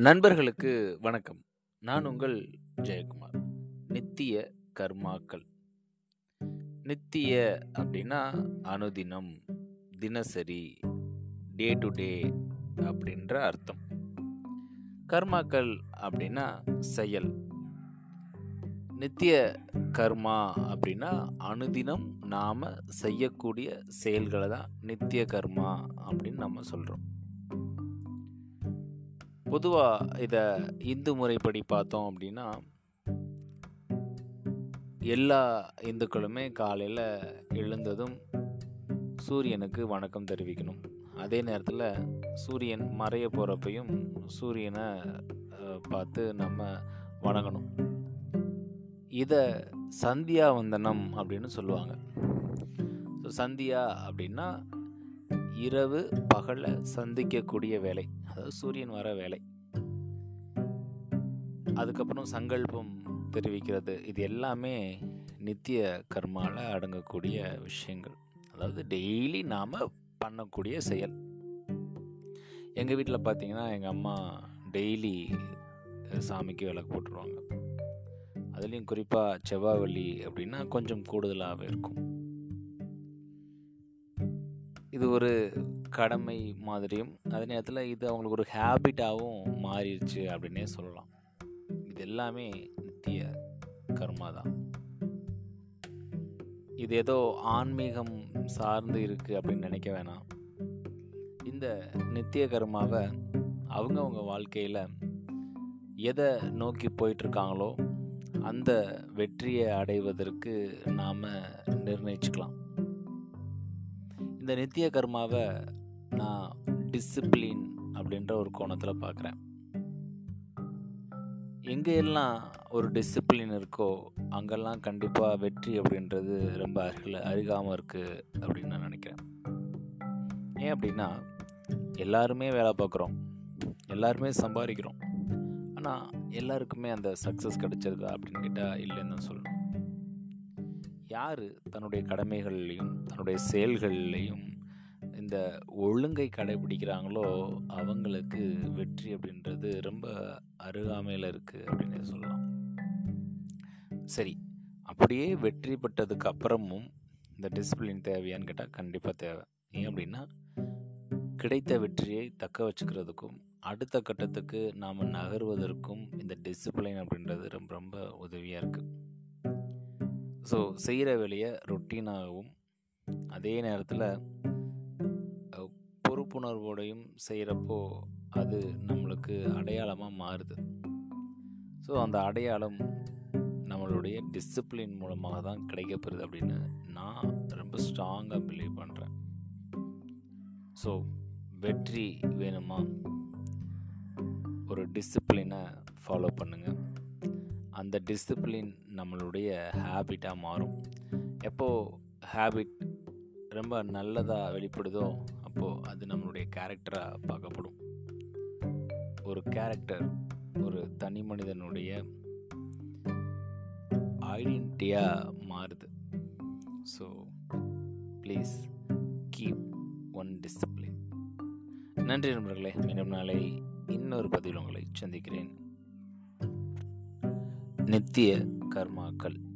நண்பர்களுக்கு வணக்கம். நான் உங்கள் ஜெயக்குமார். நித்திய கர்மாக்கள். நித்திய அப்படின்னா அனுதினம் தினசரி டே டு டே அப்படின்ற அர்த்தம். கர்மாக்கள் அப்படின்னா செயல். நித்திய கர்மா அப்படின்னா அனுதினம் நாம் செய்யக்கூடிய செயல்களை தான் நித்திய கர்மா அப்படின்னு நம்ம சொல்கிறோம் பொதுவாக இதை இந்து முறைப்படி பார்த்தோம் அப்படின்னா எல்லா இந்துக்களுமே காலையில் எழுந்ததும் சூரியனுக்கு வணக்கம் தெரிவிக்கணும். அதே நேரத்தில் சூரியன் மறைய போகிறப்பையும் சூரியனை பார்த்து நம்ம வணங்கணும். இதை சந்தியா வந்தனம் அப்படின்னு சொல்லுவாங்க. ஸோ சந்தியா அப்படின்னா இரவு பகலை சந்திக்கக்கூடிய வேலை. அதாவது சூரியன் வர வேலை. அதுக்கப்புறம் சங்கல்பம் தெரிவிக்கிறது. இது எல்லாமே நித்திய கர்மாவில் அடங்கக்கூடிய விஷயங்கள். அதாவது டெய்லி நாம் பண்ணக்கூடிய செயல். எங்கள் வீட்டில் பார்த்தீங்கன்னா எங்கள் அம்மா டெய்லி சாமிக்கு விளக்கு போட்டுருவாங்க. அதுலேயும் குறிப்பாக செவ்வாய் வெள்ளி அப்படின்னா கொஞ்சம் கூடுதலாகவே இருக்கும். இது ஒரு கடமை மாதிரியும் அதே நேரத்தில் இது அவங்களுக்கு ஒரு ஹேபிட்டாகவும் மாறிடுச்சு அப்படின்னே சொல்லலாம். இது எல்லாமே நித்திய கர்மா தான். இது ஏதோ ஆன்மீகம் சார்ந்து இருக்குது அப்படின்னு நினைக்க வேணாம். இந்த நித்திய கர்மாவை அவங்கவுங்க வாழ்க்கையில் எதை நோக்கி போயிட்டுருக்காங்களோ அந்த வெற்றியை அடைவதற்கு நாம் நிர்ணயிச்சுக்கலாம். இந்த நித்திய கர்மாவை நான் டிசிப்ளின் அப்படின்ற ஒரு கோணத்தில் பார்க்குறேன் எங்கே எல்லாம் ஒரு டிசிப்ளின் இருக்கோ அங்கெல்லாம் கண்டிப்பாக வெற்றி அப்படின்றது ரொம்ப அருகில் அருகாமல் இருக்குது அப்படின்னு நான் நினைக்கிறேன். ஏன் அப்படின்னா எல்லாருமே வேலை பார்க்குறோம் எல்லாருமே சம்பாதிக்கிறோம். ஆனால் எல்லாருக்குமே அந்த சக்ஸஸ் கிடைச்சிருதா அப்படின்னு கேட்டால் இல்லைன்னு தான் சொல்லணும். யார் தன்னுடைய கடமைகள்லையும் தன்னுடைய செயல்கள்லையும் இந்த ஒழுங்கை கடைபிடிக்கிறாங்களோ அவங்களுக்கு வெற்றி அப்படின்றது ரொம்ப அருகாமையில் இருக்குது அப்படின்னு சொல்லலாம். சரி அப்படியே வெற்றி பெற்றதுக்கு அப்புறமும் இந்த டிசிப்ளின் தேவையான்னு கேட்டால் கண்டிப்பாக தேவை. ஏன் அப்படின்னா கிடைத்த வெற்றியை தக்க வச்சுக்கிறதுக்கும் அடுத்த கட்டத்துக்கு நாம் நகர்வதற்கும் இந்த டிசிப்ளின் அப்படின்றது ரொம்ப ரொம்ப உதவியாக இருக்குது ஸோ செய்கிற வேலையை ரொட்டீனாகவும் அதே நேரத்தில் பொறுப்புணர்வோடையும் செய்கிறப்போ அது நம்மளுக்கு அடையாளமாக மாறுது. ஸோ அந்த அடையாளம் நம்மளுடைய டிசிப்ளின் மூலமாக தான் கிடைக்கப்பெறுது அப்படின்னு நான் ரொம்ப ஸ்ட்ராங்காக பிலீவ் பண்ணுறேன் ஸோ வெற்றி வேணுமா? ஒரு டிசிப்ளினை ஃபாலோ பண்ணுங்கள் அந்த டிசிப்ளின் நம்மளுடைய ஹேபிட்டாக மாறும். எப்போது ஹேபிட் ரொம்ப நல்லதாக வெளிப்படுதோ அப்போது அது நம்மளுடைய கேரக்டராக பார்க்கப்படும். ஒரு கேரக்டர் ஒரு தனி மனிதனுடைய ஐடென்டிட்டியாக மாறுது. So please keep one discipline நன்றி நண்பர்களே மீண்டும் நாளை இன்னொரு பதிவில் உங்களை சந்திக்கிறேன். நித்திய கர்மாக்கள்.